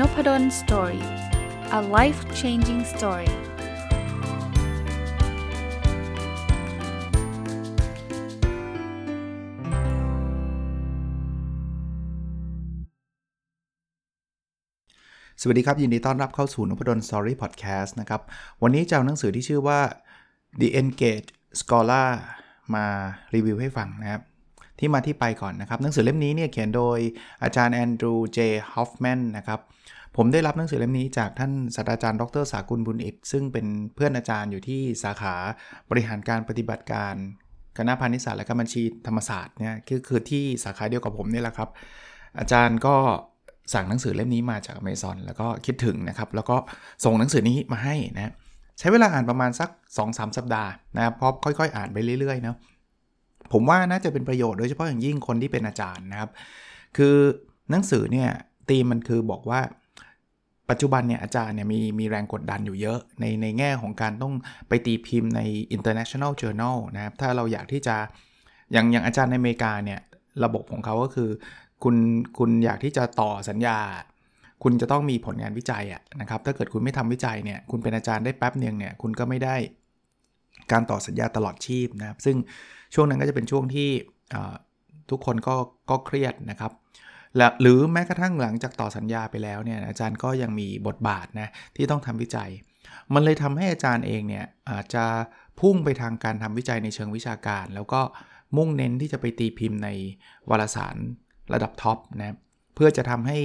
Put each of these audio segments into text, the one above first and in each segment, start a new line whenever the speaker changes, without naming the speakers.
นพด ล story a life changing story สวัสดีครับ ยินดีต้อนรับเข้าสู่นพดล story podcast นะครับ วันนี้จะเอาหนังสือที่ชื่อว่า The Engaged Scholar มารีวิวให้ฟังนะครับ ที่มาที่ไปก่อนนะครับ หนังสือเล่มนี้เนี่ยเขียนโดยอาจารย์แอนดรูเจฮอฟแมนนะครับ ผมได้รับหนังสือเล่มนี้จากท่านศาสตราจารย์ดรสากุลบุญอิกซึ่งเป็นเพื่อนอาจารย์อยู่ที่สาขาบริหารการปฏิบัติการคณะพาณิชยศาสตร์และการบัญชีธรรมศาสตร์เนี่ยคือคือที่สาขาเดียวกับผมนี่แหละครับ อาจารย์ก็สั่งหนังสือเล่มนี้มาจากอเมซอนแล้วก็คิดถึงนะครับ แล้วก็ส่งหนังสือนี้มาให้นะใช้เวลาอ่านประมาณสัก 2-3 สัปดาห์นะครับเพราะค่อย ๆ อ่านไปเรื่อยๆเนาะผมว่าน่าจะเป็นประโยชน์โดยเฉพาะอย่างยิ่งคนที่เป็นอาจารย์นะครับ คือหนังสือเนี่ยตีมันคือบอกว่า ปัจจุบันเนี่ยอาจารย์เนี่ยมีมีแรงกดดันอยู่เยอะในในแง่ของการต้องไปตีพิมพ์ใน international journal นะครับ ถ้าเราอยากที่จะอย่างอย่างอาจารย์ในอเมริกาเนี่ยระบบของเขาก็คือ คุณคุณอยากที่จะต่อสัญญา คุณจะต้องมีผลงานวิจัยอะนะครับ ถ้าเกิดคุณไม่ทำวิจัยเนี่ยคุณเป็นอาจารย์ได้แป๊บเนียงเนี่ยคุณก็ไม่ได้การต่อสัญญาตลอดชีพนะครับ ซึ่งช่วงนั้นก็จะเป็นช่วงที่ทุกคนก็ก็เครียดนะครับ และหรือแม้กระทั่งหลังจากต่อสัญญาไปแล้วเนี่ยอาจารย์ก็ยังมีบทบาทนะที่ต้องทำวิจัย มันเลยทำให้อาจารย์เองเนี่ยอาจจะพุ่งไปทางการทำวิจัยในเชิงวิชาการ แล้วก็มุ่งเน้นที่จะไปตีพิมพ์ในวารสารระดับท็อปนะเพื่อจะทำให้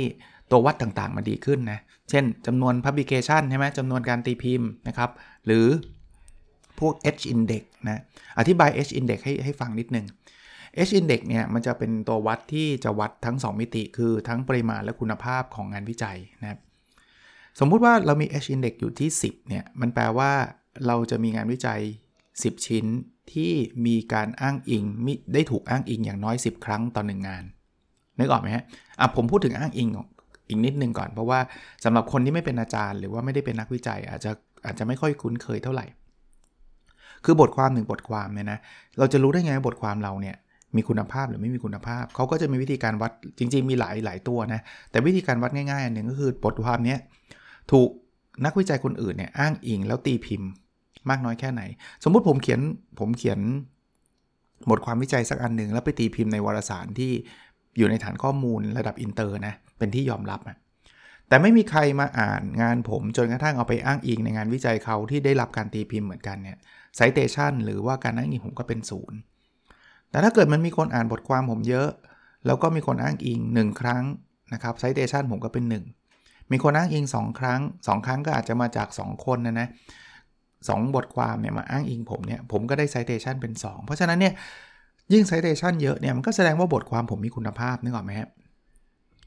ตัววัดต่างๆมาดีขึ้นนะ เช่นจำนวน Publication ใช่ไหมจำนวนการตีพิมพ์นะครับ หรือพวก H index นะ อธิบาย H index ให้ให้ฟังนิดนึง H index เนี่ยมันจะเป็นตัววัดที่จะวัดทั้ง 2 มิติ คือทั้งปริมาณและคุณภาพของงานวิจัยนะครับสมมุติว่าเรามี H index อยู่ที่ 10เนี่ยมันแปลว่าเราจะมีงานวิจัย 10 ชิ้นที่มีการอ้างอิงมิได้ถูกอ้างอิงอย่างน้อย 10 ครั้งต่อหนึ่งงานนึกออกไหมฮะอะผมพูดถึงอ้างอิงอีกนิดนึงก่อน เพราะว่าสำหรับคนที่ไม่เป็นอาจารย์ หรือว่าไม่ได้เป็นนักวิจัย อาจจะอาจจะไม่ค่อยคุ้นเคยเท่าไหร่ คือบทความหนึ่งบทความเนี่ยนะเราจะรู้ได้ไงบทความเราเนี่ย มีคุณภาพหรือไม่มีคุณภาพ เขาก็จะมีวิธีการวัดจริง ๆ มีหลายหลายตัวนะ แต่วิธีการวัดง่ายๆอันหนึ่งก็คือบทความนี้ถูกนักวิจัยคนอื่นเนี่ยอ้างอิงแล้วตีพิมพ์มากน้อยแค่ไหน สมมุติผมเขียนผมเขียนบทความวิจัยสักอันหนึ่งแล้วไปตีพิมพ์ในวารสารที่อยู่ในฐานข้อมูลระดับอินเตอร์นะเป็นที่ยอมรับอะแต่ไม่มีใครมาอ่านงานผมจนกระทั่งเอาไปอ้างอิงในงานวิจัยเขาที่ได้รับการตีพิมพ์เหมือนกันเนี่ย citation หรือว่าการอ้างอิงผมก็เป็นศูนย์ แต่ถ้าเกิดมันมีคนอ่านบทความผมเยอะ แล้วก็มีคนอ้างอิง 1 ครั้งนะครับ citation ผมก็เป็น 1 มีคนอ้างอิง 2 ครั้ง 2 ครั้งก็อาจจะมาจาก 2 คนนะนะ2 บทความเนี่ยมาอ้างอิงผมเนี่ยผมก็ได้ citation เป็น 2 เพราะฉะนั้นเนี่ยยิ่งไซเตชันเยอะเนี่ยมันก็แสดงว่าบทความผมมีคุณภาพนึกออกไหมครับ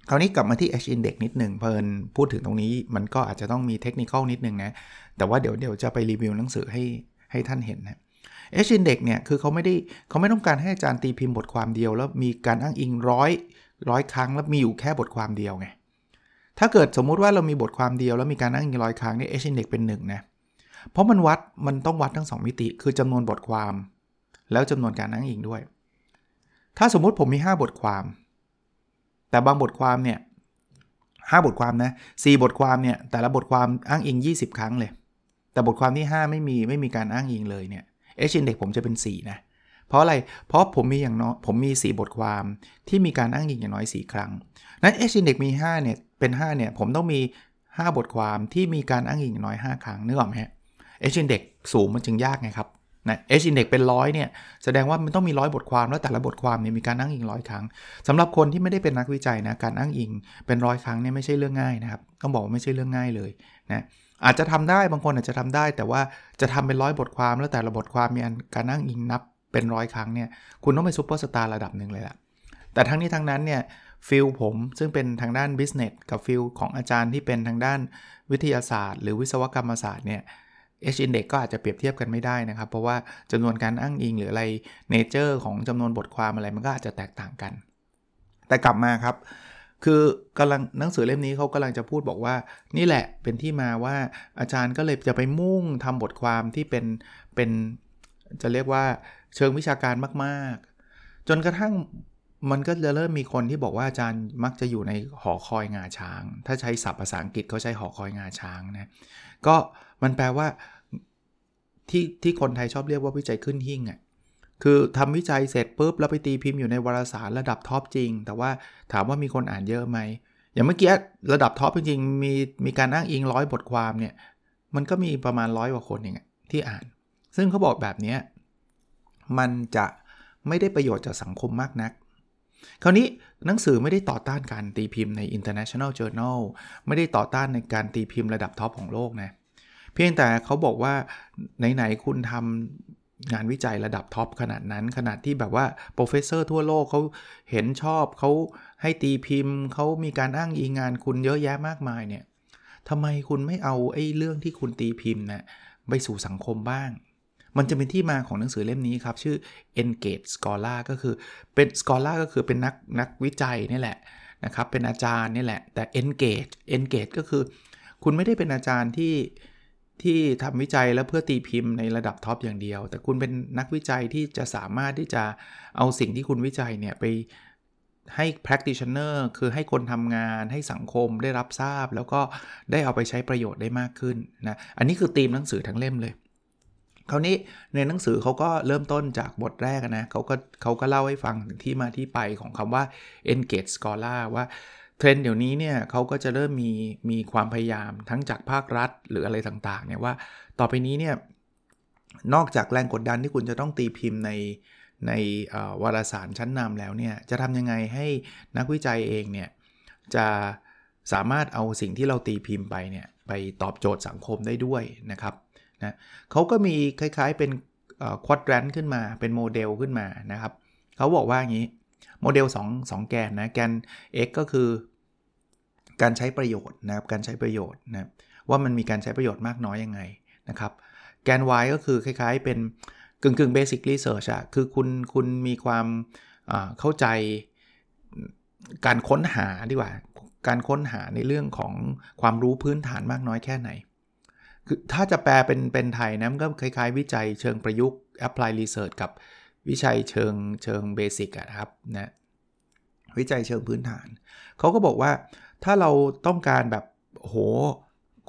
คราวนี้กลับมาที่ H index นิดหนึ่งเพลินพูดถึงตรงนี้มันก็อาจจะต้องมีเทคนิคนิดนึงนะแต่ว่าเดี๋ยวเดี๋ยวจะไปรีวิวหนังสือให้ให้ท่านเห็นนะ H index เนี่ยคือเขาไม่ได้เขาไม่ต้องการให้อาจารย์ตีพิมพ์บทความเดียว แล้วมีการอ้างอิงร้อยร้อยครั้ง แล้วมีอยู่แค่บทความเดียวไงถ้าเกิดสมมุติว่าเรามีบทความเดียวแล้วมีการอ้างอิงร้อยครั้งเนี่ย H index เป็น1นะเพราะมันวัดมันต้องวัดทั้ง 2 มิติ คือจำนวนบทความ แล้วจำนวนการอ้างอิงด้วย ถ้าสมมุติผมมี 5 บทความ แต่บางบทความเนี่ย5บทความนะ4บทความเนี่ยแต่ละบทความอ้างอิง 20 ครั้งเลย แต่บทความที่ 5 ไม่มีไม่มีการอ้างอิงเลยเนี่ย H index ผมจะเป็น 4 นะ เพราะอะไร เพราะผมมีอย่างน้อยผมมี 4 บทความที่มีการอ้างอิงอย่างน้อย 4 ครั้ง นั้น H index มี 5 เนี่ย เป็น 5 เนี่ย ผมต้องมี 5 บทความที่มีการอ้างอิงอย่างน้อย 5 ครั้งนึกออกไหมฮะ H index สูงมันจึงยากไงครับนะ H index เป็นร้อยเนี่ย แสดงว่ามันต้องมีร้อยบทความ แล้วแต่ละบทความเนี่ยมีการอ้างอิงร้อยครั้งสำหรับคนที่ไม่ได้เป็นนักวิจัยนะ การอ้างอิงเป็นร้อยครั้งเนี่ยไม่ใช่เรื่องง่ายนะครับ ต้องบอกว่าไม่ใช่เรื่องง่ายเลยนะ อาจจะทำได้บางคนอาจจะทำได้ แต่ว่าจะทำเป็นร้อยบทความแล้วแต่ละบทความมีการนั่งอิงนับเป็นร้อยครั้งเนี่ยคุณต้องเป็นซูเปอร์สตาร์ระดับหนึ่งเลยล่ะแต่ทั้งนี้ทั้งนั้นเนี่ย field ผมซึ่งเป็นทางด้าน business กับ field ของอาจารย์ที่เป็นทางด้านวิทยาศาสตร์ หรือวิศวกรรมศาสตร์เนี่ย H index ก็อาจจะเปรียบเทียบกันไม่ได้นะครับ เพราะว่าจำนวนการอ้างอิงหรืออะไร nature ของจำนวนบทความอะไรมันก็อาจจะแตกต่างกัน แต่กลับมาครับ คือกำลังหนังสือเล่มนี้เขากำลังจะพูดบอกว่า นี่แหละเป็นที่มาว่าอาจารย์ก็เลยจะไปมุ่งทำบทความที่เป็นเป็นจะเรียกว่าเชิงวิชาการมากๆ จนกระทั่งมันก็จะเริ่มมีคนที่บอกว่าอาจารย์มักจะอยู่ในหอคอยงาช้าง ถ้าใช้ศัพท์ภาษาอังกฤษเขาใช้หอคอยงาช้างนะ ก็มันแปลว่าที่ที่คนไทยชอบเรียกว่าวิจัยขึ้นหิ่งอะ่ะ คือทำวิจัยเสร็จปุ๊บแล้วไปตีพิมพ์อยู่ในวารสารระดับท็อปจริง แต่ว่าถามว่ามีคนอ่านเยอะไหม อย่างเมื่อกี้ระดับท็อปจริงๆมีมีการอ้างอิงร้อยบทความเนี่ย มันก็มีประมาณร้อยกว่าคนเองที่อ่าน ซึ่งเขาบอกแบบนี้มันจะไม่ได้ประโยชน์จากสังคมมากนัก คราวนี้หนังสือไม่ได้ต่อต้านการตีพิมพ์ใน international journal ไม่ได้ต่อต้านในการตีพิมพ์ระดับ top ของโลกนะเพียงแต่เขาบอกว่าไหนๆคุณทำ งานวิจัยระดับ top ขนาดนั้นขนาดที่แบบว่า professor ทั่วโลกเขาเห็นชอบเขาให้ตีพิมพ์เขามีการอ้างอิงงานคุณเยอะแยะมากมายเนี่ยทำไมคุณไม่เอาไอ้เรื่องที่คุณตีพิมพ์นะ่ะไปสู่สังคมบ้าง มันจะเป็นที่มาของหนังสือเล่มนี้ครับ ชื่อ Engage Scholar ก็คือเป็น Scholar ก็คือเป็นนักนักวิจัยนี่แหละนะครับเป็นอาจารย์นี่แหละแต่ Engage Engage ก็คือ คุณไม่ได้เป็นอาจารย์ที่ ที่ทำวิจัยแล้วเพื่อตีพิมพ์ในระดับท็อปอย่างเดียว แต่คุณเป็นนักวิจัยที่จะสามารถที่จะเอาสิ่งที่คุณวิจัยเนี่ยไปให้ practitioner คือให้คนทำงานให้สังคมได้รับทราบ แล้วก็ได้เอาไปใช้ประโยชน์ได้มากขึ้นนะ อันนี้คือธีมหนังสือทั้งเล่มเลย คราวนี้ในหนังสือเขาก็เริ่มต้นจากบทแรกนะเขาก็เขาก็เล่าให้ฟังถึงที่มาที่ไปของคำว่า engage scholar ว่า เทรนด์เดี๋ยวนี้เนี่ยเขาก็จะเริ่มมีมีความพยายามทั้งจากภาครัฐหรืออะไรต่างๆเนี่ยว่าต่อไปนี้เนี่ยนอกจากแรงกดดันที่คุณจะต้องตีพิมพ์ในในวารสารชั้นนำแล้วเนี่ยจะทำยังไงให้นักวิจัยเองเนี่ยจะสามารถเอาสิ่งที่เราตีพิมพ์ไปเนี่ยไปตอบโจทย์สังคมได้ด้วยนะครับนะเขาก็มีคล้ายๆเป็น quadrant ขึ้นมาเป็นโมเดลขึ้นมานะครับเขาบอกว่าอย่างนี้ โมเดล2 2แกนนะแกน x ก็คือ การใช้ประโยชน์นะครับการใช้ประโยชน์นะว่ามันมีการใช้ประโยชน์มากน้อยยังไงนะครับแกน y ก็คือคล้ายๆ เป็นกึ่งกึ่งเบสิครีเสิร์ชอะคือคุณคุณมีความเข้าใจการค้นหาดีกว่า การค้นหาในเรื่องของความรู้พื้นฐานมากน้อยแค่ไหน คือถ้าจะแปลเป็นเป็นไทยนะมันก็คล้ายๆ วิจัยเชิงประยุกต์ apply research กับ วิจัยเชิงเชิงเบสิกนะครับนะวิจัยเชิงพื้นฐาน เขาก็บอกว่าถ้าเราต้องการแบบโห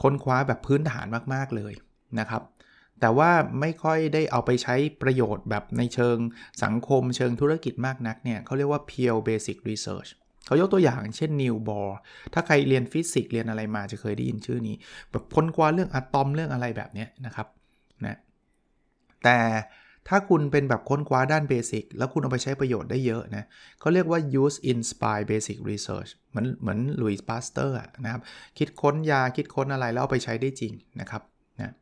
ค้นคว้าแบบพื้นฐานมากๆเลยนะครับ แต่ว่าไม่ค่อยได้เอาไปใช้ประโยชน์แบบในเชิงสังคมเชิงธุรกิจมากนักเนี่ยเขาเรียกว่า pure basic research เขายกตัวอย่างเช่นนีลส์ บอร์ถ้าใครเรียนฟิสิกส์เรียนอะไรมาจะเคยได้ยินชื่อนี้ แบบค้นคว้าเรื่องอะตอมเรื่องอะไรแบบนี้นะครับนะแต่ ถ้าคุณเป็นแบบค้นคว้าด้าน basic แล้วคุณเอาไปใช้ประโยชน์ได้เยอะนะเขาเรียกว่า use inspire basic research เหมือนเหมือนลุยส์ปาสเตอร์นะครับ คิดค้นยาคิดค้นอะไรแล้วเอาไปใช้ได้จริงนะครับนะ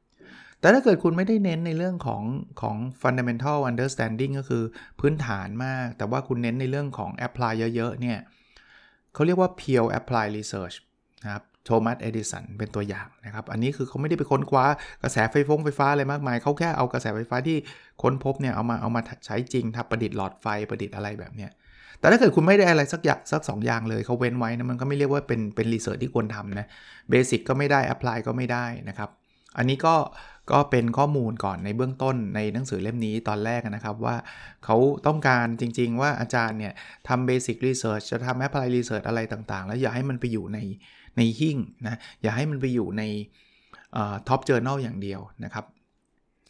แต่ถ้าเกิดคุณไม่ได้เน้นในเรื่องของของ fundamental understanding ก็คือพื้นฐานมาก แต่ว่าคุณเน้นในเรื่องของ apply เยอะๆเนี่ยเขาเรียกว่า pure apply research นะครับ โทมัส เอดิสัน เป็นตัวอย่างนะครับ อันนี้คือเขาไม่ได้ไปค้นคว้ากระแสไฟฟงไฟฟ้าอะไรมากมาย เขาแค่เอากระแสไฟฟ้าที่ค้นพบเนี่ยเอามาเอามาใช้จริงครับประดิษฐ์หลอดไฟประดิษฐ์อะไรแบบเนี้ย แต่ถ้าเกิดคุณไม่ได้อะไรสักอย่างสักสองอย่างเลยเขาเว้นไว้นะมันก็ไม่เรียกว่าเป็นเป็น research ที่ควรทำนะ basic ก็ไม่ได้ apply ก็ไม่ได้นะครับ อันนี้ก็ก็เป็นข้อมูลก่อนในเบื้องต้นในหนังสือเล่มนี้ตอนแรกนะครับว่าเขาต้องการจริงๆ ว่าอาจารย์เนี่ยทำ basic research จะทำ apply research อะไรต่างๆ แล้วอย่าให้มันไปอยู่ใน ในหิ้งนะอย่าให้มันไปอยู่ในtop journal อย่างเดียวนะครับ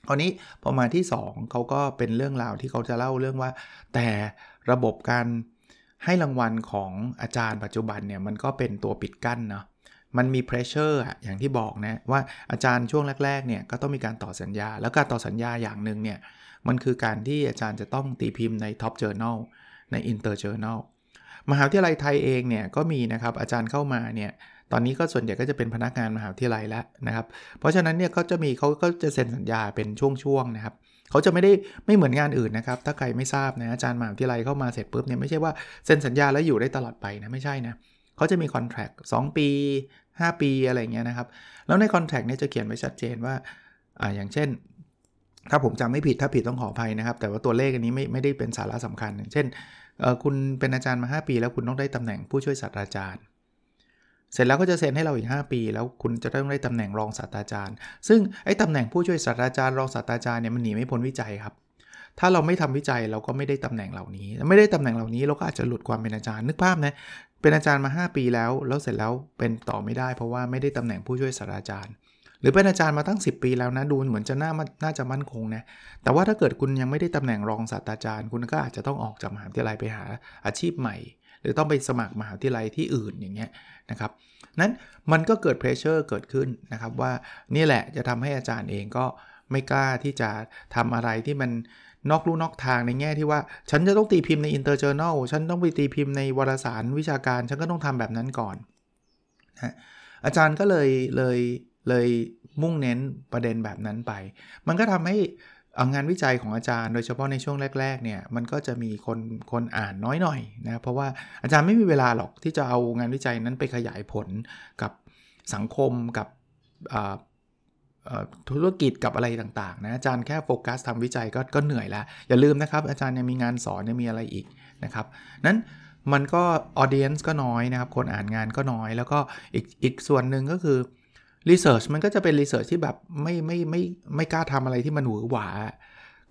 คราวนี้พอมาที่ 2เขาก็เป็นเรื่องราวที่เขาจะเล่าเรื่องว่า แต่ระบบการให้รางวัลของอาจารย์ปัจจุบันเนี่ยมันก็เป็นตัวปิดกั้นเนาะมันมี pressure อย่างที่บอกนะว่าอาจารย์ช่วงแรกๆเนี่ยก็ต้องมีการต่อสัญญา แล้วการต่อสัญญาอย่างหนึ่งเนี่ยมันคือการที่อาจารย์จะต้องตีพิมพ์ใน top journal ใน inter journal มหาวิทยาลัยไทยเองเนี่ยก็มีนะครับอาจารย์เข้ามาเนี่ย ตอนนี้ก็ส่วนใหญ่ก็จะเป็นพนักงานมหาวิทยาลัยแล้วนะครับ เพราะฉะนั้นเนี่ยเขาจะมีเขาก็จะเซ็นสัญญาเป็นช่วงๆนะครับเขาจะไม่ได้ไม่เหมือนงานอื่นนะครับ ถ้าใครไม่ทราบนะอาจารย์มหาวิทยาลัยเข้ามาเสร็จปุ๊บเนี่ยไม่ใช่ว่าเซ็นสัญญาแล้วอยู่ได้ตลอดไปนะไม่ใช่นะเขาจะมี contract สี่ปี 5 ปีอะไรเงี้ยนะครับ แล้วใน contract เนี่ยจะเขียนไว้ชัดเจนว่าอ่าอย่างเช่น ถ้าผมจำไม่ผิดถ้าผิดต้องขออภัยนะครับ แต่ว่าตัวเลขอันนี้ไม่ไม่ได้เป็นสาระสำคัญ อย่างเช่นคุณเป็นอาจารย์มา 5 ปี แล้วคุณต้องได้ตำแหน่งผู้ช่วยศาสตราจารย์ เสร็จแล้วก็จะเซ็นให้เราอีก 5 ปี แล้วคุณจะต้องได้ตำแหน่งรองศาสตราจารย์ ซึ่งไอ้ตำแหน่งผู้ช่วยศาสตราจารย์รองศาสตราจารย์เนี่ยมันหนีไม่พ้นวิจัยครับ ถ้าเราไม่ทำวิจัยเราก็ไม่ได้ตำแหน่งเหล่านี้ ไม่ได้ตำแหน่งเหล่านี้เราก็อาจจะหลุดความเป็นอาจารย์นึกภาพนะเป็นอาจารย์มา 5 ปีแล้ว แล้วเสร็จแล้วเป็นต่อไม่ได้ เพราะว่าไม่ได้ตำแหน่งผู้ช่วยศาสตราจารย์ หรือเป็นอาจารย์มาตั้ง 10 ปีแล้วนะดูเหมือนจะน่าน่าจะมั่นคงนะแต่ว่าถ้าเกิดคุณยังไม่ได้ตำแหน่งรองศาสตราจารย์ คุณก็อาจจะต้องออกจากมหาวิทยาลัยไปหาอาชีพใหม่ หรือต้องไปสมัครมหาวิทยาลัยที่อื่นอย่างเงี้ยนะครับนั้นมันก็เกิดเพรสเชอร์เกิดขึ้นนะครับว่านี่แหละจะทำให้อาจารย์เองก็ไม่กล้าที่จะทำอะไรที่มันนอกลู่นอกทางในแง่ที่ว่า ฉันจะต้องตีพิมพ์ใน Interjournal ฉันต้องไปตีพิมพ์ในวารสารวิชาการ ฉันก็ต้องทำแบบนั้นก่อนนะอาจารย์ก็เลยเลยเลยมุ่งเน้นประเด็นแบบนั้นไป มันก็ทำให้ งานวิจัยของอาจารย์โดยเฉพาะในช่วงแรกๆเนี่ยมันก็จะมีคนคนอ่านน้อยหน่อยนะเพราะว่าอาจารย์ไม่มีเวลาหรอกที่จะเอางานวิจัยนั้นไปขยายผลกับสังคมกับธุรกิจกับอะไรต่างๆนะอาจารย์แค่โฟกัสทำวิจัยก็ก็เหนื่อยแล้วอย่าลืมนะครับ อาจารย์ยังมีงานสอนยังมีอะไรอีกนะครับนั้นมันก็audience ก็น้อยนะครับ คนอ่านงานก็น้อย แล้วก็อีกอีกส่วนหนึ่งก็คือ research มันก็จะเป็น research ที่แบบไม่ไม่ไม่ไม่กล้าทำอะไรที่มันหวือหวา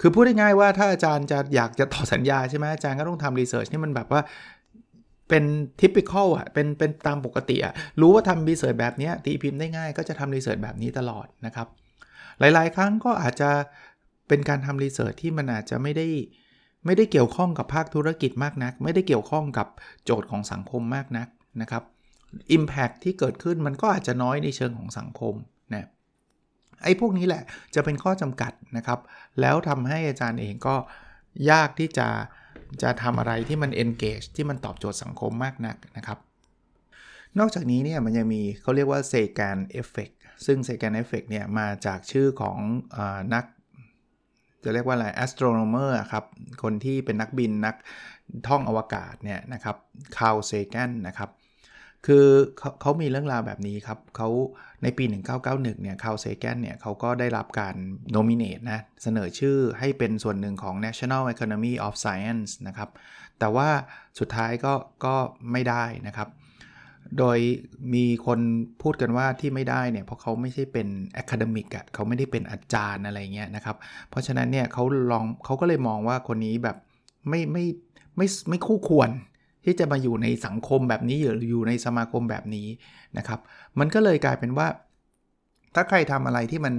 คือพูดง่ายๆว่าถ้าอาจารย์จะอยากจะต่อสัญญาใช่ไหมอาจารย์ก็ต้องทำ research ที่มันแบบว่าเป็น typical อะเป็นเป็นตามปกติอะรู้ว่าทำ research แบบนี้ตีพิมพ์ได้ง่ายก็จะทำ research แบบนี้ตลอดนะครับ หลายๆ ครั้งก็อาจจะเป็นการทำ research ที่มันอาจจะไม่ได้ไม่ได้เกี่ยวข้องกับภาคธุรกิจมากนัก ไม่ได้เกี่ยวข้องกับโจทย์ของสังคมมากนักนะครับ Impact ที่เกิดขึ้นมันก็อาจจะน้อยในเชิงของสังคมนะไอ้พวกนี้แหละจะเป็นข้อจำกัดนะครับ แล้วทำให้อาจารย์เองก็ยากที่จะจะทำอะไรที่มัน engage ที่มันตอบโจทย์สังคมมากนักนะครับ นอกจากนี้เนี่ยมันยังมีเขาเรียกว่า Sagan effect ซึ่ง Sagan effect เนี่ยมาจากชื่อของอนัก จะเรียกว่าอะไร astronomer ครับ คนที่เป็นนักบินนักท่องอวกาศเนี่ยนะครับคาร์ลเซกันนะครับ คือเขาเขามีเรื่องราวแบบนี้ครับเขาในปี 1991 เนี่ยคาร์เซแกนเนี่ยเขาก็ได้รับการโนมิเนตนะ เสนอชื่อให้เป็นส่วนหนึ่งของ National Academy of Science นะครับ แต่ว่าสุดท้ายก็ก็ไม่ได้นะครับ โดยมีคนพูดกันว่าที่ไม่ได้เนี่ย เพราะเขาไม่ใช่เป็น academic อะเขาไม่ได้เป็นอาจารย์อะไรเงี้ยนะครับ เพราะฉะนั้นเนี่ยเขาลองเขาก็เลยมองว่าคนนี้แบบไม่ไม่ไม่ไม่คู่ควร ที่จะมาอยู่ในสังคมแบบนี้หรืออยู่ในสมาคมแบบนี้นะครับ มันก็เลยกลายเป็นว่า ถ้าใครทำอะไรที่มัน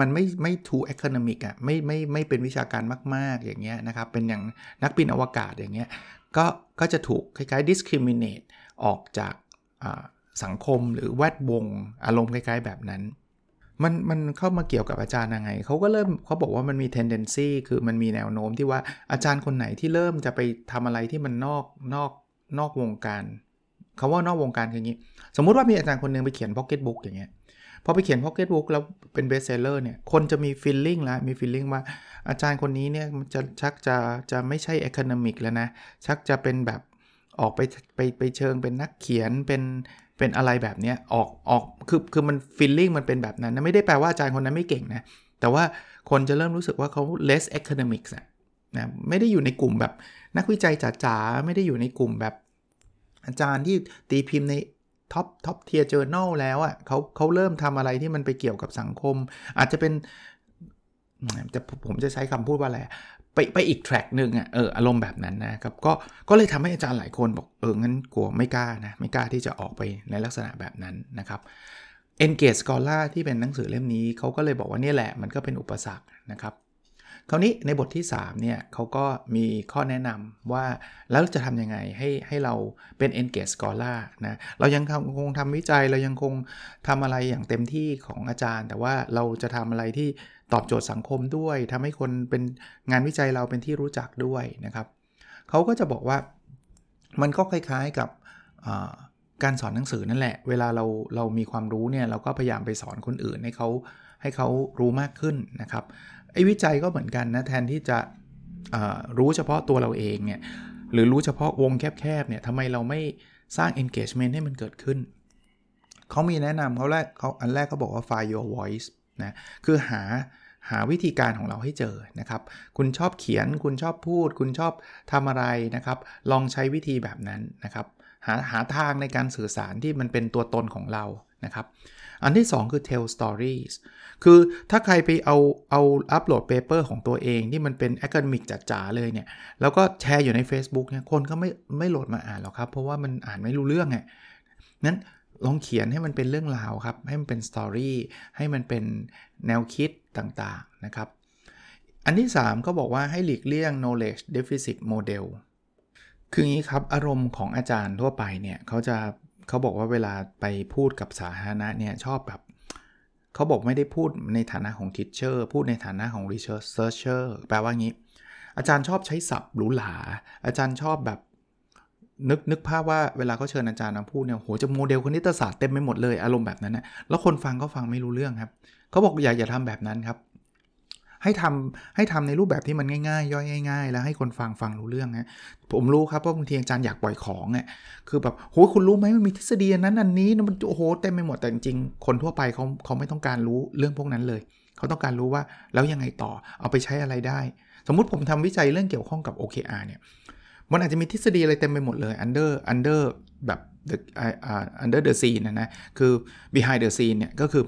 มันไม่ไม่ถูก economic อะไม่ไม่ไม่เป็นวิชาการมาก ๆ อย่างเงี้ยนะครับ เป็นอย่างนักบินอวกาศอย่างเงี้ยก็ก็จะถูกคล้ายๆ discriminate ออกจากสังคมหรือแวดวงอารมณ์คล้ายๆ แบบนั้น มันมันเข้ามาเกี่ยวกับอาจารย์ยังไงเขาก็เริ่มเขาบอกว่ามันมี tendency คือมันมีแนวโน้มที่ว่าอาจารย์คนไหนที่เริ่มจะไปทำอะไรที่มันนอกนอก นอกวงการคำว่านอกวงการคืออย่างนี้ สมมุติว่ามีอาจารย์คนนึงไปเขียน pocket book อย่างเงี้ยพอไปเขียน pocket book แล้วเป็น bestseller เนี่ยคนจะมี feeling แล้วมี feeling ว่าอาจารย์คนนี้เนี่ยจะชักจะจะไม่ใช่ academic แล้วนะ ชักจะเป็นแบบออกไปไปไปเชิงเป็นนักเขียนเป็นเป็นอะไรแบบเนี้ยออกออกคือคือมัน feeling มันเป็นแบบนั้นนะไม่ได้แปลว่าอาจารย์คนนั้นไม่เก่งนะ แต่ว่าคนจะเริ่มรู้สึกว่าเขา less academics นะไม่ได้อยู่ในกลุ่มแบบ นักวิจัยจ๋าๆ ไม่ได้อยู่ในกลุ่มแบบ อาจารย์ที่ตีพิมพ์ใน top top tier journal แล้วอะเขาเขาเริ่มทำอะไรที่มันไปเกี่ยวกับสังคม อาจจะเป็นจะผมจะใช้คำพูดว่าอะไรไปไปอีกแทร็กหนึ่งอะเอออารมณ์แบบนั้นนะครับก็ก็เลยทำให้อาจารย์หลายคนบอกเอองั้นกลัวไม่กล้านะไม่กล้าที่จะออกไปในลักษณะแบบนั้นนะครับ Engage Scholar ที่เป็นหนังสือเล่มนี้เขาก็เลยบอกว่านี่แหละมันก็เป็นอุปสรรคนะครับ คราวนี้ในบทที่3เนี่ยเขาก็มีข้อแนะนำว่าแล้วจะทำยังไงให้ให้เราเป็น engage scholar นะเรายังคงทำวิจัยเรายังคงทำอะไรอย่างเต็มที่ของอาจารย์ แต่ว่าเราจะทำอะไรที่ตอบโจทย์สังคมด้วยทำให้คนเป็นงานวิจัยเราเป็นที่รู้จักด้วยนะครับเขาก็จะบอกว่ามันก็คล้ายๆกับการสอนหนังสือนั่นแหละ เวลาเราเรามีความรู้เนี่ยเราก็พยายามไปสอนคนอื่นให้เขาให้เขารู้มากขึ้นนะครับ ไอ้วิจัยก็เหมือนกันนะ แทนที่จะรู้เฉพาะตัวเราเองเนี่ยหรือรู้เฉพาะวงแคบๆเนี่ยทำไมเราไม่สร้าง engagement ให้มันเกิดขึ้น เขามีแนะนำเขาแรกเขาอันแรกเขาบอกว่า find your voice นะคือหาหาวิธีการของเราให้เจอนะครับ คุณชอบเขียน คุณชอบพูด คุณชอบทำอะไรนะครับ ลองใช้วิธีแบบนั้นนะครับ หาหาทางในการสื่อสารที่มันเป็นตัวตนของเรานะครับ อันที่ 2 คือ tell stories คือถ้าใครไปเอาเอาอัปโหลด paper ของตัวเองที่มันเป็น academic จ๋าๆเลยเนี่ย แล้วก็แชร์อยู่ใน Facebook เนี่ยคนก็ไม่ไม่โหลดมาอ่านหรอกครับ เพราะว่ามันอ่านไม่รู้เรื่องไงนั้นลองเขียนให้มันเป็นเรื่องราวครับ ให้มันเป็น story ให้มันเป็นแนวคิดต่างๆนะครับ อันที่ 3 ก็บอกว่าให้หลีกเลี่ยง knowledge deficit model คืออย่างนี้ครับ อารมณ์ของอาจารย์ทั่วไปเนี่ยเขาจะ เขาบอกว่าเวลาไปพูดกับสาธารณะเนี่ยชอบแบบเขาบอกไม่ได้พูดในฐานะของ teacher พูดในฐานะของ researcher แปลว่างี้ อาจารย์ชอบใช้ศัพท์หรูหราอาจารย์ชอบแบบนึกนึกภาพว่าเวลาเขาเชิญอาจารย์มาพูดเนี่ยโหจะโมเดลคณิตศาสตร์เต็มไปหมดเลยอารมณ์แบบนั้นนะแล้วคนฟังก็ฟังไม่รู้เรื่องครับเขาบอกอย่าอย่าทำแบบนั้นครับ ให้ทำให้ทำในรูปแบบที่มันง่ายๆ ย่อยง่าย ๆ แล้วให้คนฟังฟังรู้เรื่องนะผมรู้ครับว่าบางทีอาจารย์อยากปล่อยของเนี่ยคือแบบโหคุณรู้ไหมมันมีทฤษฎีนั้นอันนี้มันโอ้โหเต็มไปหมดแต่จริงๆคนทั่วไปเขาเขาไม่ต้องการรู้เรื่องพวกนั้นเลย เขาต้องการรู้ว่าแล้วยังไงต่อเอาไปใช้อะไรได้ สมมุติผมทำวิจัยเรื่องเกี่ยวข้องกับ OKR เนี่ยมันอาจจะมีทฤษฎีอะไรเต็มไปหมดเลย under under แบบ the uh, under the scene นะนะ คือ behind the scene เนี่ย ก็คือ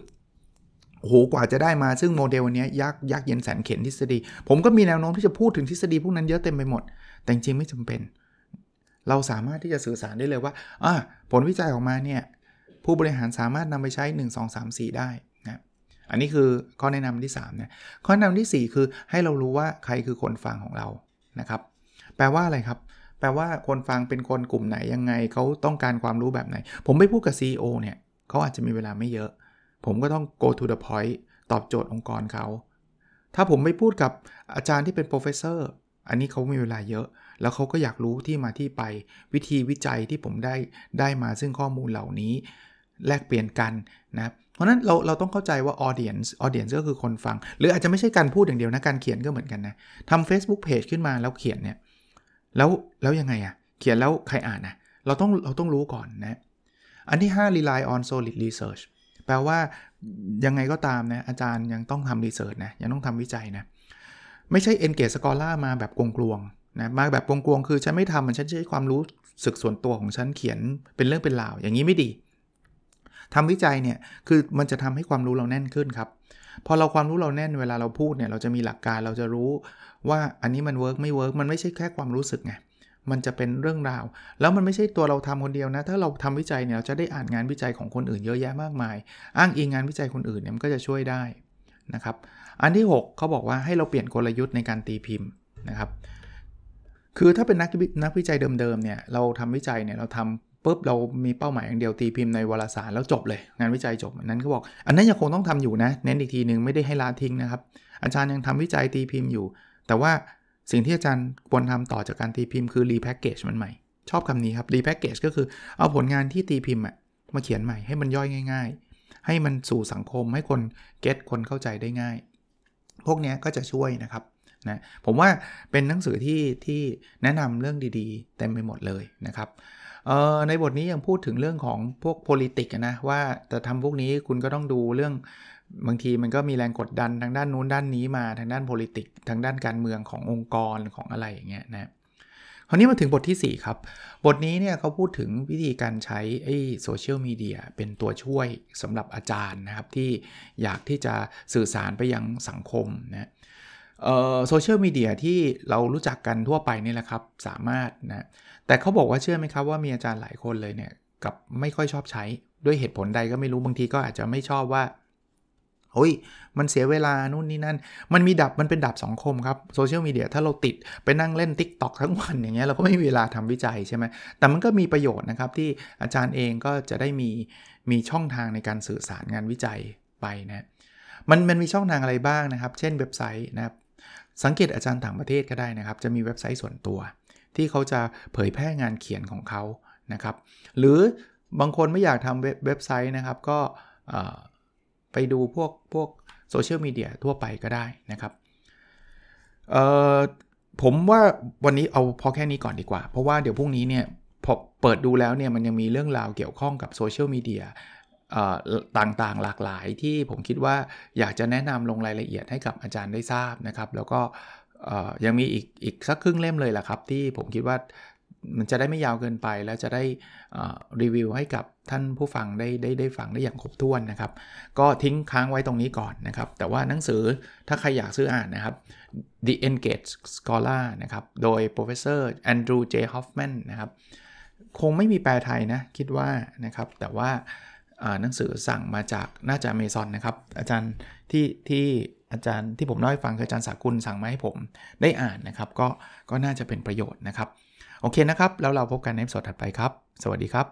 โอ้โหกว่าจะได้มาซึ่งโมเดลวันนี้ยากยากเย็นแสนเข็นทฤษฎี ผมก็มีแนวโน้มที่จะพูดถึงทฤษฎีพวกนั้นเยอะเต็มไปหมด แต่จริงไม่จำเป็น เราสามารถที่จะสื่อสารได้เลยว่าอ่าผลวิจัยออกมาเนี่ยผู้บริหารสามารถนำไปใช้ 1 2 3 4 ได้นะอันนี้คือข้อแนะนำที่3นะข้อแนะนำที่ 4 คือให้เรารู้ว่าใครคือคนฟังของเรานะครับ แปลว่าอะไรครับ แปลว่าคนฟังเป็นคนกลุ่มไหนยังไงเขาต้องการความรู้แบบไหน ผมไปพูดกับ CEO เนี่ยเขาอาจจะมีเวลาไม่เยอะ ผมก็ต้อง go to the point ตอบโจทย์องค์กรเขา ถ้าผมไปพูดกับอาจารย์ที่เป็น professor อันนี้เขามีเวลาเยอะ แล้วเขาก็อยากรู้ที่มาที่ไปวิธีวิจัยที่ผมได้ได้มาซึ่งข้อมูลเหล่านี้ แลกเปลี่ยนกันนะเพราะนั้นเราเราต้องเข้าใจว่า audience audience ก็คือคนฟัง หรืออาจจะไม่ใช่การพูดอย่างเดียวนะ การเขียนก็เหมือนกันนะทำ Facebook page ขึ้นมาแล้วเขียนเนี่ยแล้วแล้วยังไงอะเขียนแล้วใครอ่านนะเราต้องเราต้องรู้ก่อนนะ อันที่ 5 rely on solid research แปลว่ายังไงก็ตามนะอาจารย์ยังต้องทำรีเสิร์ชนะยังต้องทำวิจัยนะ ไม่ใช่ engage scholar มาแบบกลวงๆนะมาแบบกลวงๆคือฉันไม่ทำมันฉันใช้ความรู้สึกส่วนตัวของฉันเขียนเป็นเรื่องเป็นราว อย่างนี้ไม่ดีทำวิจัยเนี่ยคือมันจะทำให้ความรู้เราแน่นขึ้นครับพอเราความรู้เราแน่นเวลาเราพูดเนี่ยเราจะมีหลักการเราจะรู้ว่าอันนี้มัน work ไม่ work มันไม่ใช่แค่ความรู้สึกไง มันจะเป็นเรื่องราว แล้วมันไม่ใช่ตัวเราทำคนเดียวนะ ถ้าเราทำวิจัยเนี่ยเราจะได้อ่านงานวิจัยของคนอื่นเยอะแยะมากมาย อ้างอิงงานวิจัยคนอื่นเนี่ยมันก็จะช่วยได้นะครับอันที่ 6เขาบอกว่าให้เราเปลี่ยนกลยุทธ์ในการตีพิมพ์นะครับคือถ้าเป็นนักนักวิจัยเดิมๆเนี่ยเราทำวิจัยเนี่ยเราทำปุ๊บเรามีเป้าหมายอย่างเดียวตีพิมพ์ในวารสารแล้วจบเลย งานวิจัยจบอันนั้นเขาบอก อันนั้นยังคงต้องทำอยู่นะ เน้นอีกทีหนึ่งไม่ได้ให้ลาทิ้งนะครับอาจารย์ยังทำวิจัยตีพิมพ์อยู่ แต่ว่า สิ่งที่อาจารย์ควรทำต่อจากการตีพิมพ์คือรีแพคเกจมันใหม่ ชอบคำนี้ครับรีแพคเกจก็คือเอาผลงานที่ตีพิมพ์มาเขียนใหม่ให้มันย่อยง่าย ๆ ให้มันสู่สังคมให้คนเก็ตคนเข้าใจได้ง่าย พวกนี้ก็จะช่วยนะครับนะผมว่าเป็นหนังสือที่ที่แนะนำเรื่องดีๆเต็มไปหมดเลยนะครับในบทนี้ยังพูดถึงเรื่องของพวก politics นะว่าจะทำพวกนี้คุณก็ต้องดูเรื่อง บางทีมันก็มีแรงกดดันทางด้านนู้นด้านนี้มาทางด้าน politics ทางด้านการเมืองขององค์กรของอะไรอย่างเงี้ยนะคราวนี้มาถึงบทที่ 4 ครับ บทนี้เนี่ยเขาพูดถึงวิธีการใช้ไอ้โซเชียลมีเดียเป็นตัวช่วยสำหรับอาจารย์นะครับ ที่อยากที่จะสื่อสารไปยังสังคมนะโซเชียลมีเดียที่เรารู้จักกันทั่วไปนี่แหละครับ สามารถนะแต่เขาบอกว่าเชื่อไหมครับว่ามีอาจารย์หลายคนเลยเนี่ยกับไม่ค่อยชอบใช้ด้วยเหตุผลใดก็ไม่รู้บางทีก็อาจจะไม่ชอบว่า โอ้ยมันเสียเวลานู่นนี่นั่น มันมีดับมันเป็นดับสองคมครับโซเชียลมีเดียถ้าเราติดไปนั่งเล่น Tik t o อกทั้งวันอย่างเงี้ยเราก็ไม่มีเวลาทำวิจัยใช่ไหมแต่มันก็มีประโยชน์นะครับที่อาจารย์เองก็จะได้มีมีช่องทางในการสื่อสารงานวิจัยไปนะมันมันมีช่องทางอะไรบ้างนะครับ เช่นเว็บไซต์นะครับสังเกตอาจารย์ต่างประเทศก็ได้นะครับ จะมีเว็บไซต์ส่วนตัว ที่เขาจะเผยแพร่งานเขียนของเขานะครับ หรือบางคนไม่อยากทำเว็บไซต์นะครับก็ ไปดูพวกพวกโซเชียลมีเดียทั่วไปก็ได้นะครับผมว่าวันนี้เอาพอแค่นี้ก่อนดีกว่า เพราะว่าเดี๋ยวพรุ่งนี้เนี่ยพอเปิดดูแล้วเนี่ยมันยังมีเรื่องราวเกี่ยวข้องกับโซเชียลมีเดียต่างๆหลากหลายที่ผมคิดว่าอยากจะแนะนำลงรายละเอียดให้กับอาจารย์ได้ทราบนะครับ แล้วก็ยังมีอีกอีกสักครึ่งเล่มเลยแหละครับ ที่ผมคิดว่า มันจะได้ไม่ยาวเกินไป แล้วจะได้รีวิวให้กับท่านผู้ฟังได้ได้ได้ฟังได้อย่างครบถ้วนนะครับ ก็ทิ้งค้างไว้ตรงนี้ก่อนนะครับ แต่ว่าหนังสือถ้าใครอยากซื้ออ่านนะครับ The Engaged Scholar นะครับ โดย Professor Andrew J. Hoffman นะครับ คงไม่มีแปลไทยนะ คิดว่านะครับ แต่ว่าหนังสือสั่งมาจากน่าจะเมซอนนะครับ อาจารย์ที่ที่ อาจารย์ที่ผมเล่าให้ฟังคืออาจารย์สากุลสั่งมาให้ผมได้อ่านนะครับ ก็ก็น่าจะเป็นประโยชน์นะครับ โอเคนะครับ แล้วเราพบกันในสดถัดไปครับ สวัสดีครับ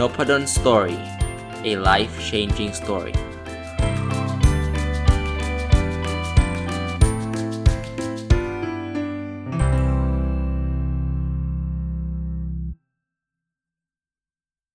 n o p a d o n Story a life changing story